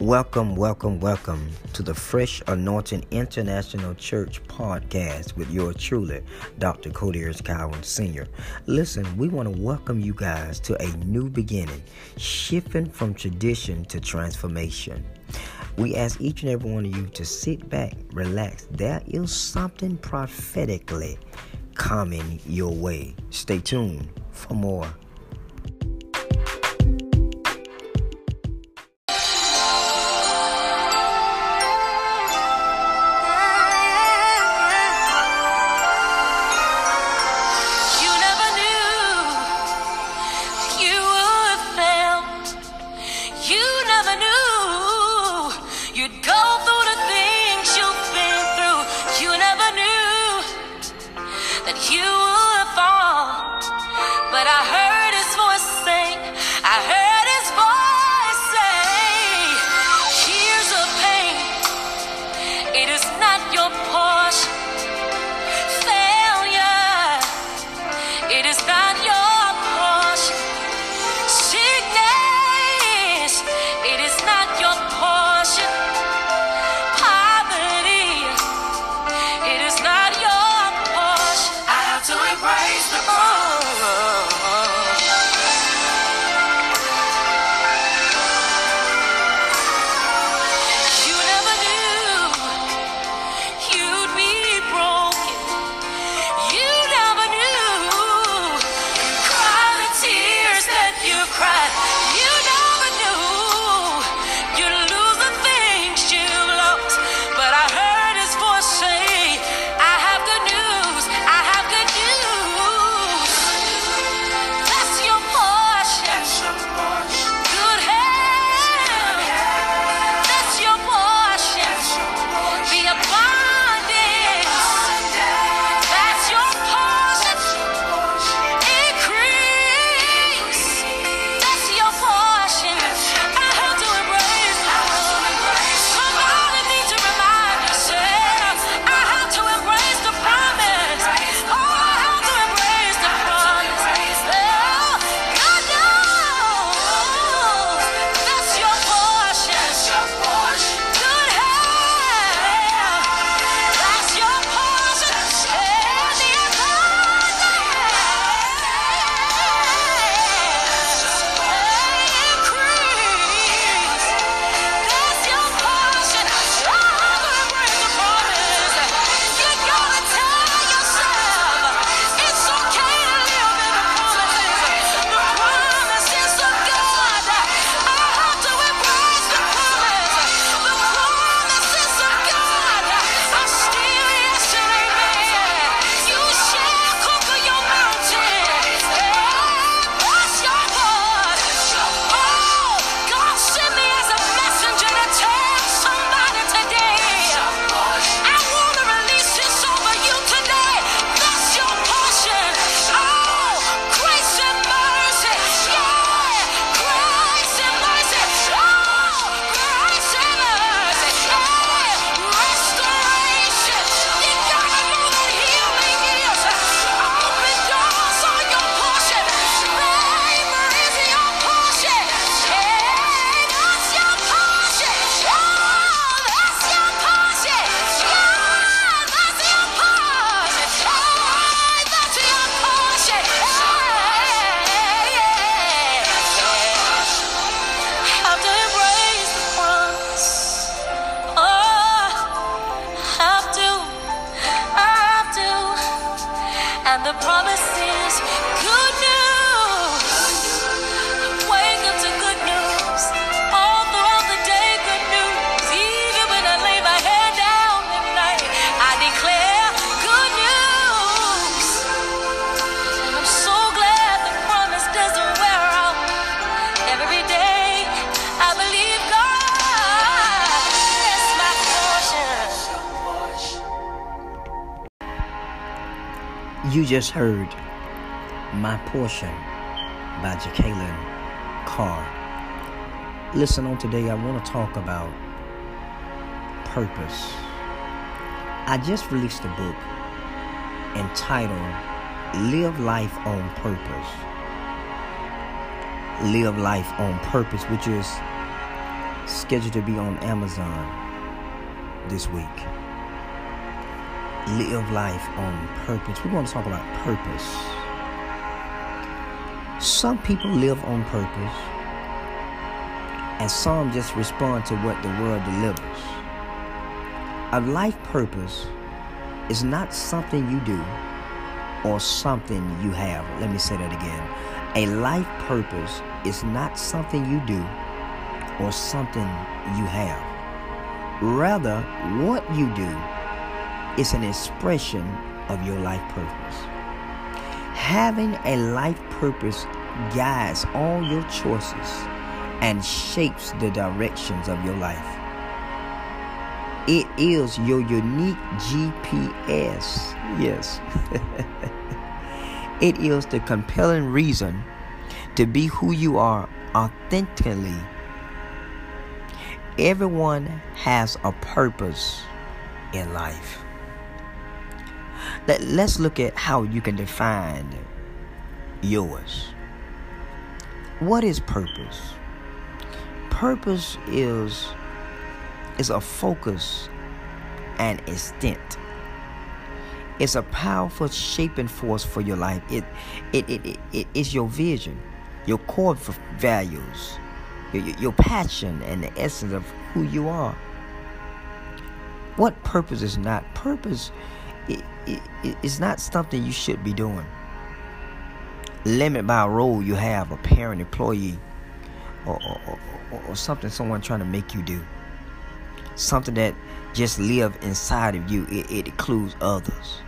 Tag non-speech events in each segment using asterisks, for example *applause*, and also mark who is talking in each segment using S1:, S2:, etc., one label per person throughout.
S1: Welcome, welcome, welcome to the Fresh Anointing International Church podcast with your truly, Dr. Codiers Cowan Sr. Listen, we want to welcome you guys to a new beginning, shifting from tradition to transformation. We ask each and every one of you to sit back, relax. There is something prophetically coming your way. Stay tuned for more.
S2: you You
S1: just heard My Portion by Jacqueline Carr. Listen on today, I want to talk about purpose. I just released a book entitled Live Life on Purpose. Live Life on Purpose, which is scheduled to be on Amazon this week. Live life on purpose. We want to talk about purpose. Some people live on purpose, and some just respond to what the world delivers. A life purpose is not something you do or something you have. Let me say that again. A life purpose is not something you do or something you have. Rather, what you do is an expression of your life purpose. Having a life purpose guides all your choices and shapes the directions of your life. It is your unique GPS. Yes. *laughs* it is the compelling reason to be who you are authentically. Everyone has a purpose in life. Let, let's look at how you can define yours. What is purpose? Purpose is is a focus and extent. It's a powerful shaping force for your life. It it it, it, it is your vision, your core values, your, your passion and the essence of who you are. What purpose is not? Purpose it, it, it's not something you should be doing. Limit by role you have, a parent, employee, or, or, or, or something someone trying to make you do. Something that just live inside of you. It, it includes others.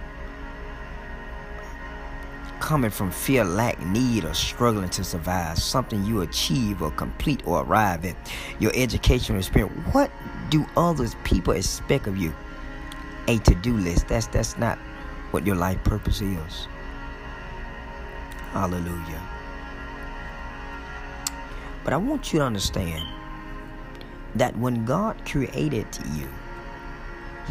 S1: Coming from fear, lack, need, or struggling to survive. Something you achieve or complete or arrive at. Your educational experience. What do others, people expect of you? A to-do list. That's that's not what your life purpose is. Hallelujah. But I want you to understand that when God created you,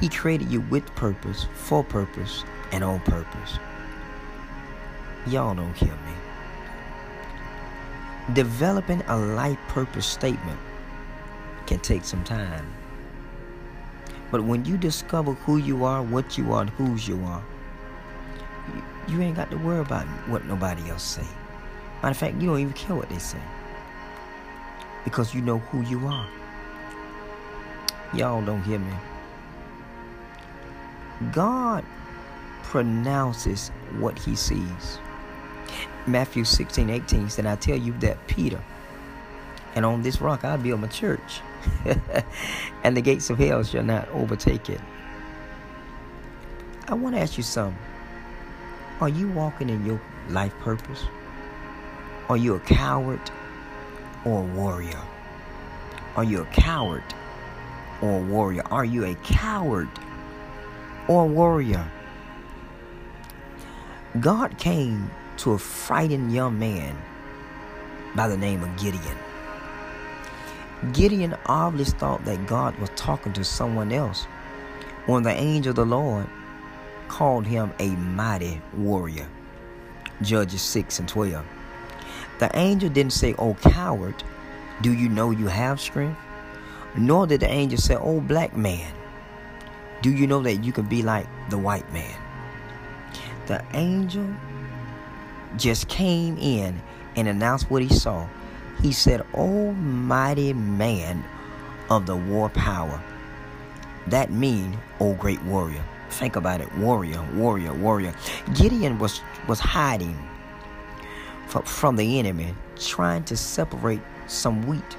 S1: He created you with purpose, for purpose, and on purpose. Y'all don't hear me. Developing a life purpose statement can take some time. But when you discover who you are, what you are, and whose you are, you, ain't got to worry about what nobody else say. Matter of fact, you don't even care what they say. Because you know who you are. Y'all don't hear me. God pronounces what he sees. Matthew 16, 18 said, I tell you that Peter, and on this rock I'll build my church. *laughs* and the gates of hell shall not overtake it. I want to ask you something. Are you walking in your life purpose? Are you a coward or a warrior? Are you a coward or a warrior? Are you a coward or a warrior? God came to a frightened young man by the name of Gideon. Gideon obviously thought that God was talking to someone else when the angel of the Lord called him a mighty warrior. Judges 6 and 12. The angel didn't say, Oh, coward, do you know you have strength? Nor did the angel say, Oh, black man, do you know that you can be like the white man? The angel just came in and announced what he saw he said, O mighty man of the war power. That mean, O great warrior. Think about it. Warrior, warrior, warrior. Gideon was, was hiding from, from the enemy, trying to separate some wheat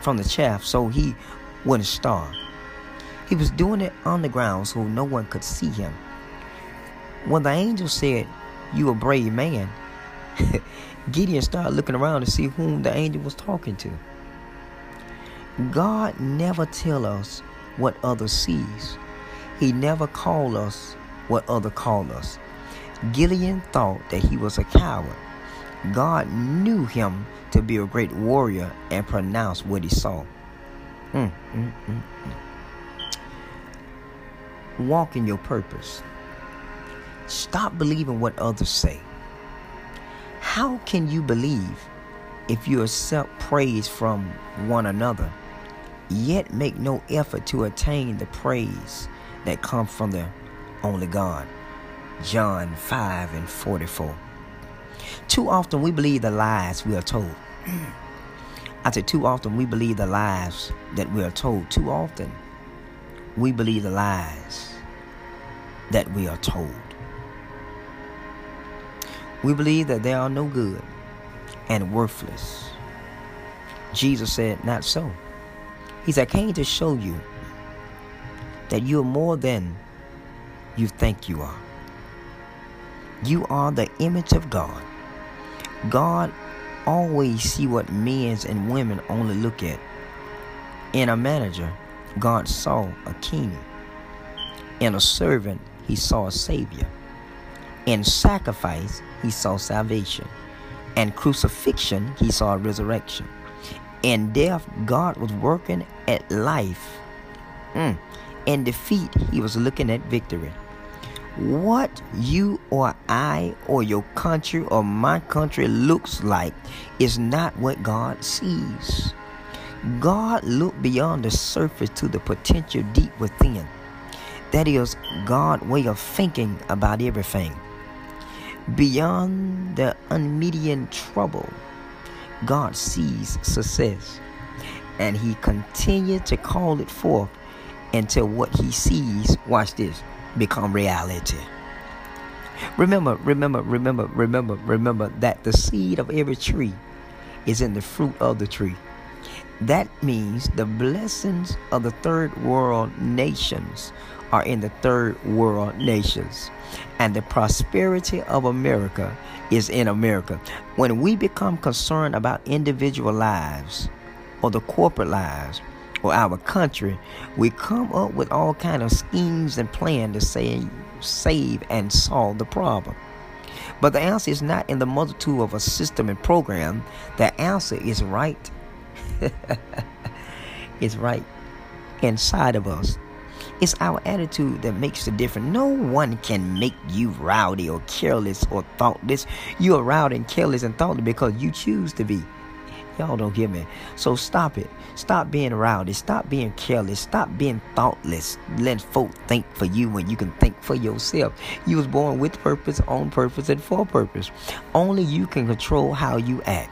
S1: from the chaff so he wouldn't starve. He was doing it on the ground so no one could see him. When the angel said, You a brave man, *laughs* Gideon started looking around to see whom the angel was talking to. God never tell us what others sees. He never call us what other call us. Gideon thought that he was a coward. God knew him to be a great warrior and pronounced what he saw. Mm, mm, mm, mm. Walk in your purpose. Stop believing what others say. How can you believe if you accept praise from one another yet make no effort to attain the praise that comes from the only God. John 5 and 44. Too often we believe the lies we are told. *clears throat* I said, too often we believe the lies that we are told. Too often we believe the lies that we are told. We believe that they are no good and worthless. Jesus said, Not so. He said, I came to show you that you are more than you think you are. You are the image of God. God always see what men and women only look at. In a manager, God saw a king. In a servant, he saw a savior. In sacrifice, he saw salvation. And crucifixion, he saw resurrection. In death, God was working at life. Mm. In defeat, he was looking at victory. What you or I or your country or my country looks like is not what God sees. God looked beyond the surface to the potential deep within. That is God's way of thinking about everything. Beyond the unmediated trouble, God sees success. And he continued to call it forth until what he sees, watch this, become reality. Remember, remember, remember, remember, remember that the seed of every tree is in the fruit of the tree. That means the blessings of the third world nations are in the third world nations. And the prosperity of America is in America. When we become concerned about individual lives or the corporate lives or our country, we come up with all kind of schemes and plans to say, save and solve the problem. But the answer is not in the multitude of a system and program. The answer is right. *laughs* it's right inside of us. It's our attitude that makes the difference. No one can make you rowdy or careless or thoughtless. You are rowdy and careless and thoughtless because you choose to be. Y'all don't get me. So stop it. Stop being rowdy. Stop being careless. Stop being thoughtless. Let folk think for you when you can think for yourself. You was born with purpose, on purpose, and for purpose. Only you can control how you act.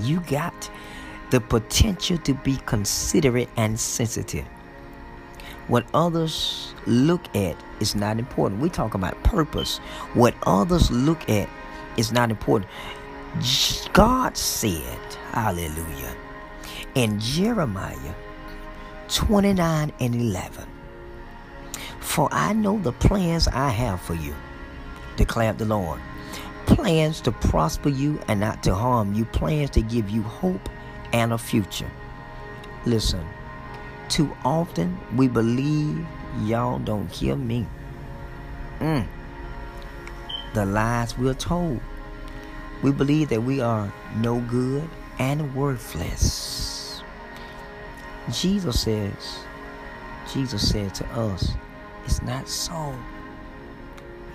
S1: You got the potential to be considerate and sensitive. What others look at is not important. We talk about purpose. What others look at is not important. God said, hallelujah, in Jeremiah 29 and 11, For I know the plans I have for you, declared the Lord. Plans to prosper you and not to harm you, plans to give you hope and a future. Listen, too often we believe y'all don't hear me. Mm. The lies we're told. We believe that we are no good and worthless. Jesus says, Jesus said to us, it's not so.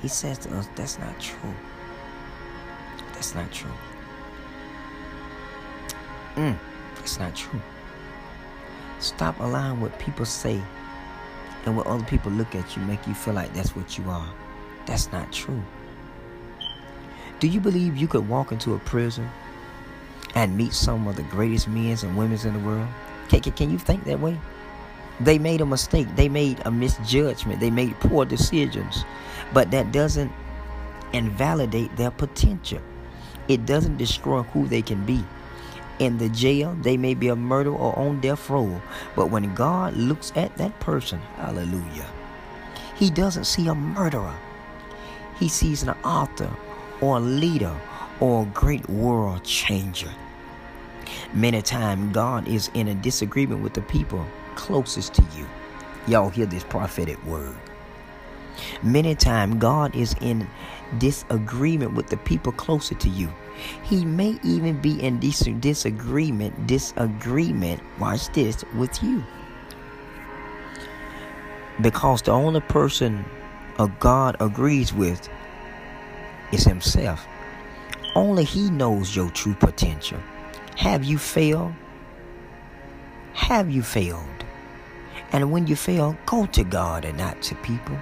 S1: He says to us, that's not true. That's not true. Mm, it's not true. Stop allowing what people say and what other people look at you make you feel like that's what you are. That's not true. Do you believe you could walk into a prison and meet some of the greatest men and women in the world? Can, can, can you think that way? They made a mistake. They made a misjudgment. They made poor decisions. But that doesn't invalidate their potential. It doesn't destroy who they can be. In the jail, they may be a murderer or on death row. But when God looks at that person, hallelujah, He doesn't see a murderer. He sees an author or a leader or a great world changer. Many times, God is in a disagreement with the people closest to you. Y'all hear this prophetic word. Many times, God is in disagreement with the people closer to you. He may even be in dis- disagreement, disagreement, watch this, with you. Because the only person a God agrees with is Himself. Only He knows your true potential. Have you failed? Have you failed? And when you fail, go to God and not to people.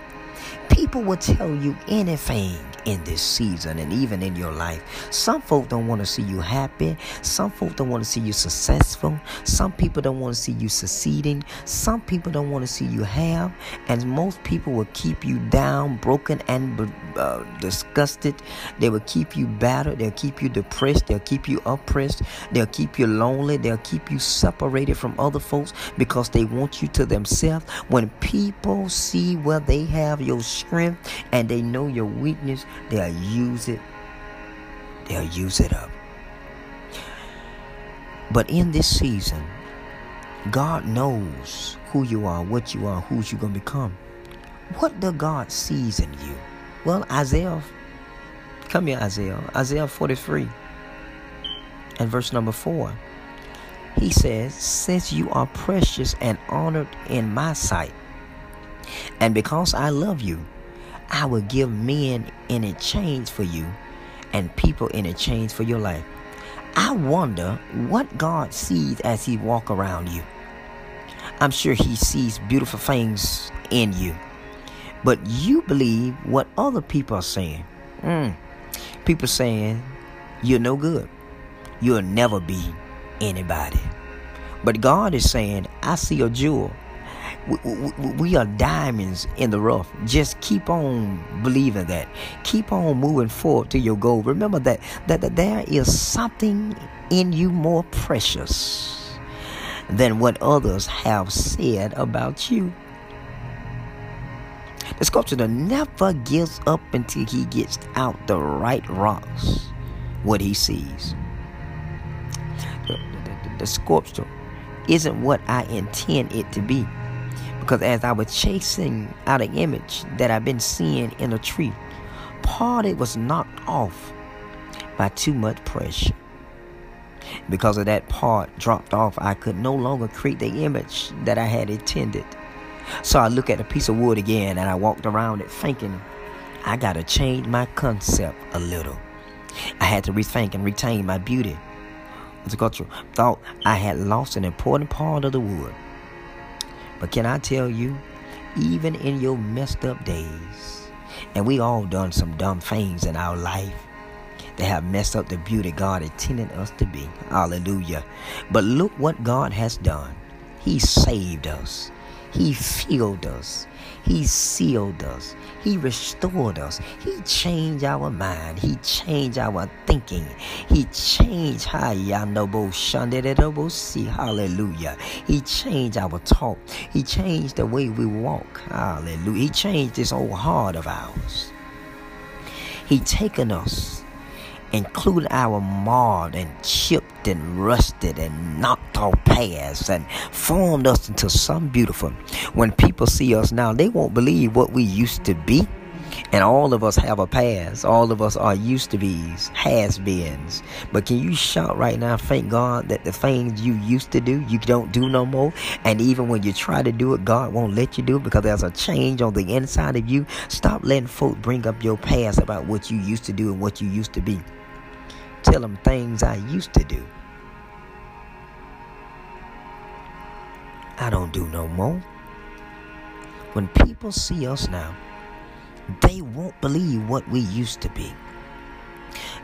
S1: People will tell you anything in this season and even in your life. Some folk don't want to see you happy. Some folk don't want to see you successful. Some people don't want to see you succeeding. Some people don't want to see you have. And most people will keep you down, broken, and uh, disgusted. They will keep you battered. They'll keep you depressed. They'll keep you oppressed. They'll keep you lonely. They'll keep you separated from other folks because they want you to themselves. When people see where they have your strength and they know your weakness, they'll use it. They'll use it up. But in this season, God knows who you are, what you are, who you're going to become. What does God sees in you? Well, Isaiah, come here, Isaiah, Isaiah 43 and verse number 4. He says, Since you are precious and honored in my sight, and because I love you, I will give men in exchange for you and people in exchange for your life. I wonder what God sees as He walk around you. I'm sure He sees beautiful things in you, but you believe what other people are saying. Mm. People saying you're no good, you'll never be anybody. But God is saying, I see a jewel we, we, we, are diamonds in the rough. Just keep on believing that. Keep on moving forward to your goal. Remember that, that, that there is something in you more precious than what others have said about you. The sculptor never gives up until he gets out the right rocks, what he sees. The, the, the sculpture isn't what I intend it to be. Because as I was chasing out an image that I've been seeing in a tree, part of it was knocked off by too much pressure. Because of that part dropped off, I could no longer create the image that I had intended. So I look at a piece of wood again and I walked around it thinking, I gotta change my concept a little. I had to rethink and retain my beauty. Because thought I had lost an important part of the wood. But can I tell you, even in your messed up days, and we all done some dumb things in our life that have messed up the beauty God intended us to be. Hallelujah. But look what God has done. He saved us. He filled us. He sealed us. He restored us. He changed our mind. He changed our thinking. He changed see hallelujah. He changed our talk. He changed the way we walk. Hallelujah. He changed this old heart of ours. He taken us including our marred and chipped and rusted and knocked off past and formed us into something beautiful. When people see us now, they won't believe what we used to be. And all of us have a past. All of us are used to be's, has beens. But can you shout right now, thank God that the things you used to do, you don't do no more. And even when you try to do it, God won't let you do it because there's a change on the inside of you. Stop letting folk bring up your past about what you used to do and what you used to be tell them things I used to do. I don't do no more. When people see us now, they won't believe what we used to be.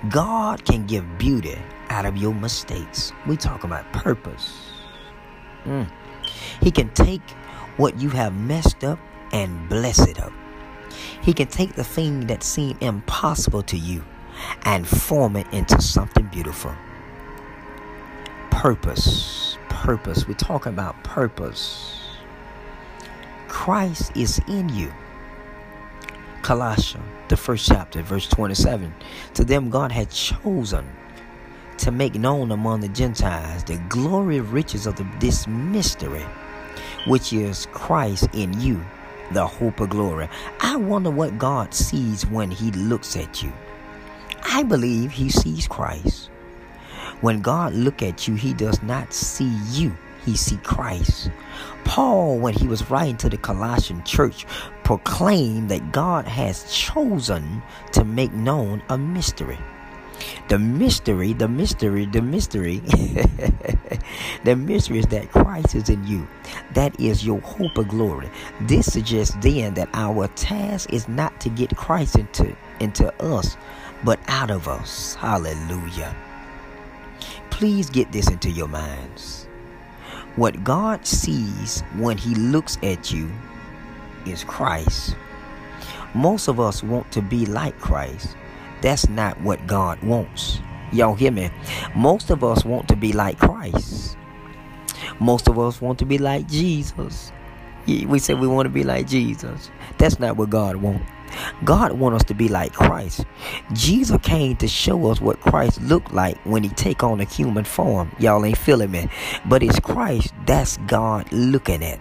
S1: God can give beauty out of your mistakes. We talk about purpose. Mm. He can take what you have messed up and bless it up. He can take the thing that seemed impossible to you and form it into something beautiful. Purpose. Purpose. We're talking about purpose. Christ is in you. Colossians, the first chapter, verse 27. To them God had chosen to make known among the Gentiles the glory riches of the, this mystery, which is Christ in you, the hope of glory. I wonder what God sees when He looks at you. I believe he sees Christ. When God look at you, he does not see you. He see Christ. Paul, when he was writing to the Colossian church, proclaimed that God has chosen to make known a mystery. The mystery, the mystery, the mystery, *laughs* the mystery is that Christ is in you. That is your hope of glory. This suggests then that our task is not to get Christ into, into us, but out of us. Hallelujah. Please get this into your minds. What God sees when He looks at you is Christ. Most of us want to be like Christ. That's not what God wants. Y'all hear me? Most of us want to be like Christ. Most of us want to be like Jesus. We say we want to be like Jesus. That's not what God wants. God wants us to be like Christ. Jesus came to show us what Christ looked like when he take on a human form. Y'all ain't feeling me. But it's Christ that's God looking at.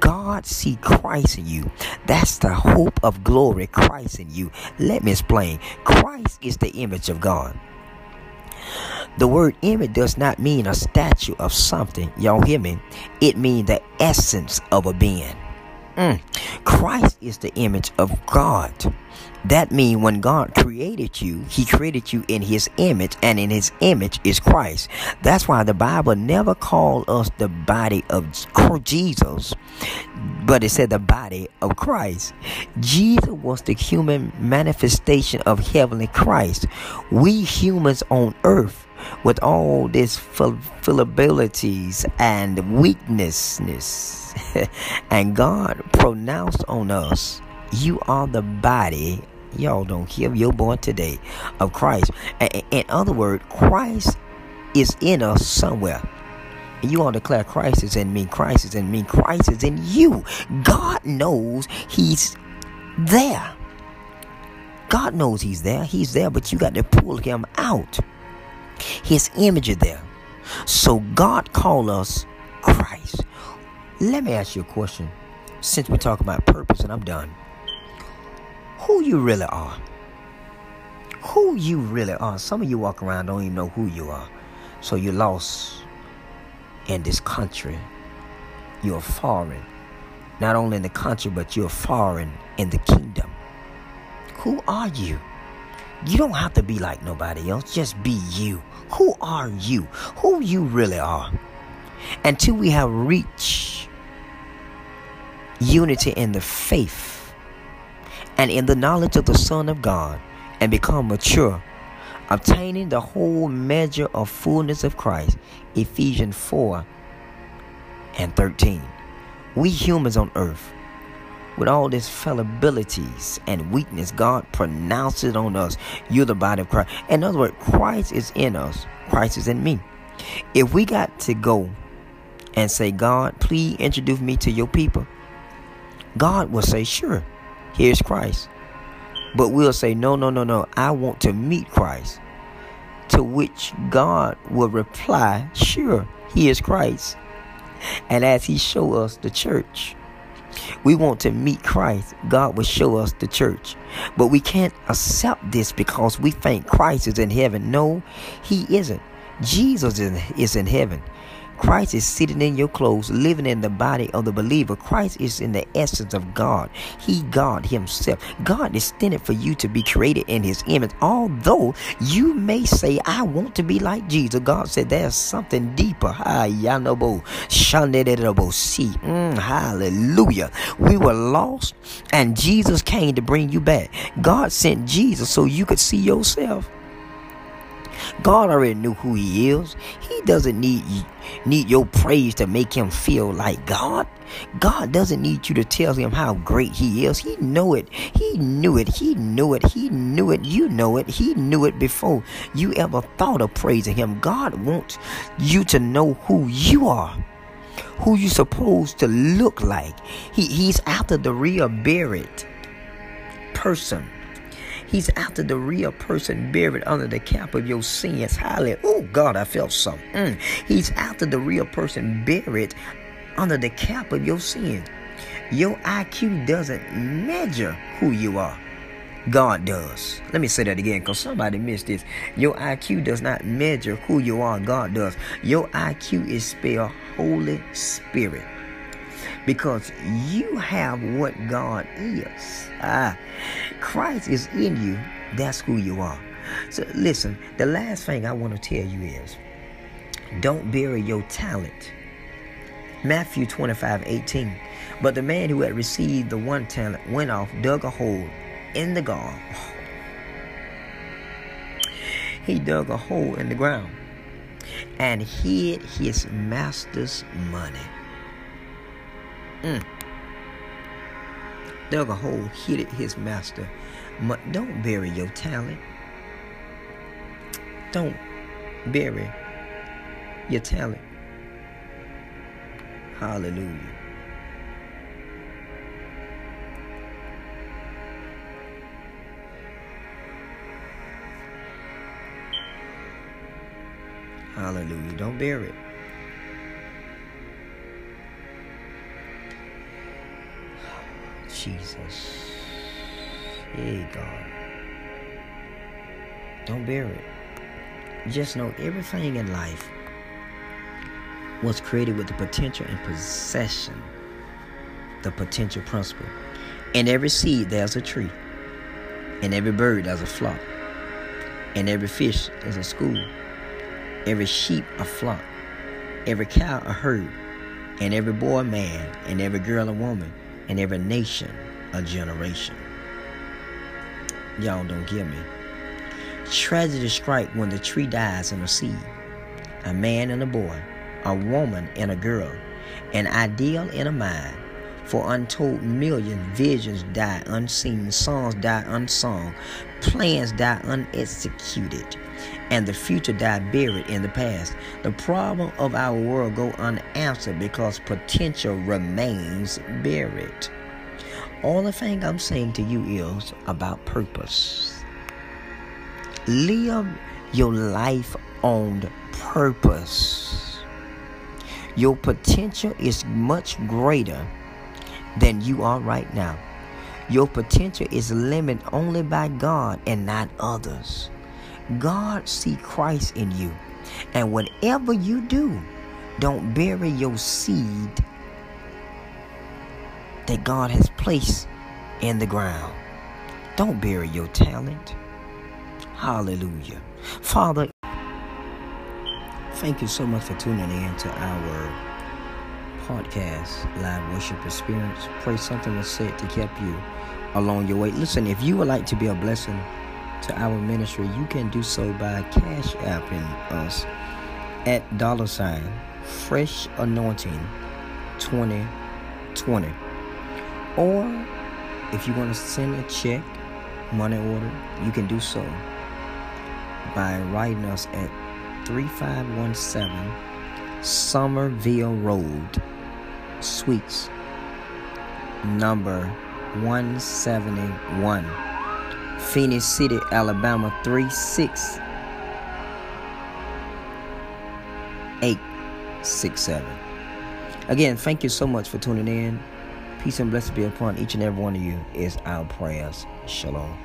S1: God see Christ in you. That's the hope of glory, Christ in you. Let me explain. Christ is the image of God. The word image does not mean a statue of something. Y'all hear me? It means the essence of a being. Mm. Christ is the image of God. That means when God created you, He created you in His image, and in His image is Christ. That's why the Bible never called us the body of Jesus, but it said the body of Christ. Jesus was the human manifestation of heavenly Christ. We humans on earth with all these fallibilities and weaknesses, *laughs* and God pronounced on us, You are the body y'all don't hear? You're born today of Christ. In other words, Christ is in us somewhere. And you all declare Christ is in me, Christ is in me, Christ is in you. God knows He's there. God knows He's there. He's there, but you got to pull Him out. His image is there. So God called us Christ. Let me ask you a question. Since we talk about purpose, and I'm done who you really are. Who you really are. Some of you walk around don't even know who you are. So you're lost in this country. You're foreign. Not only in the country, but you're foreign in the kingdom. Who are you? You don't have to be like nobody else. Just be you. Who are you? Who you really are. Until we have reached unity in the faith and in the knowledge of the Son of God, and become mature, obtaining the whole measure of fullness of Christ. Ephesians 4 and 13. We humans on earth, with all these fallibilities and weakness, God pronounces on us. You're the body of Christ. In other words, Christ is in us, Christ is in me. If we got to go and say, God, please introduce me to your people, God will say, Sure. Here's Christ. But we'll say, No, no, no, no. I want to meet Christ. To which God will reply, Sure, he is Christ. And as he show us the church, we want to meet Christ. God will show us the church. But we can't accept this because we think Christ is in heaven. No, he isn't. Jesus is in heaven. Christ is sitting in your clothes, living in the body of the believer. Christ is in the essence of God. He, God Himself. God intended for you to be created in His image. Although you may say, I want to be like Jesus, God said there's something deeper. Mm, hallelujah. We were lost, and Jesus came to bring you back. God sent Jesus so you could see yourself. God already knew who he is. He doesn't need need your praise to make him feel like God. God doesn't need you to tell him how great he is. He know it. He knew it. He knew it. He knew it. You know it. He knew it before you ever thought of praising him. God wants you to know who you are. Who you supposed to look like. He, he's after the real buried person. He's after the real person buried under the cap of your sins. Hallelujah. Oh, God, I felt something. Mm. He's after the real person buried under the cap of your sin. Your IQ doesn't measure who you are. God does. Let me say that again because somebody missed this. Your IQ does not measure who you are. God does. Your IQ is spelled Holy Spirit because you have what God is. Ah, Christ is in you. That's who you are. So listen, the last thing I want to tell you is don't bury your talent. Matthew 25, 18. But the man who had received the one talent went off, dug a hole in the ground. *sighs* He dug a hole in the ground and hid his master's money. Mm. Dug a hole, hid it his master. Don't bury your talent. Don't bury your talent. Hallelujah. Hallelujah. Don't bury it. Jesus. Hey, God. Don't bear it. Just know everything in life was created with the potential and possession, the potential principle. In every seed, there's a tree. In every bird, there's a flock. In every fish, there's a school. Every sheep, a flock. Every cow, a herd. And every boy, a man. And every girl, a woman. And every nation, a generation. Y'all don't get me. Tragedy strike when the tree dies in a seed. A man and a boy, a woman and a girl, an ideal and a mind. For untold millions, visions die unseen, songs die unsung, plans die unexecuted, and the future die buried in the past. The problem of our world go unanswered because potential remains buried. All the thing I'm saying to you is about purpose. Live your life on purpose. Your potential is much greater than you are right now. Your potential is limited only by God and not others. God see Christ in you. And whatever you do, don't bury your seed that God has placed in the ground. Don't bury your talent. Hallelujah. Father, thank you so much for tuning in to our podcast, Live Worship Experience. Pray something was said to keep you along your way. Listen, if you would like to be a blessing to our ministry, you can do so by cash apping us at dollar sign fresh anointing 2020 or if you want to send a check money order you can do so by writing us at 3517 Summerville Road Suites number 171 Phenix City, Alabama 36867. Again, thank you so much for tuning in. Peace and blessings be upon each and every one of you is our prayers. Shalom.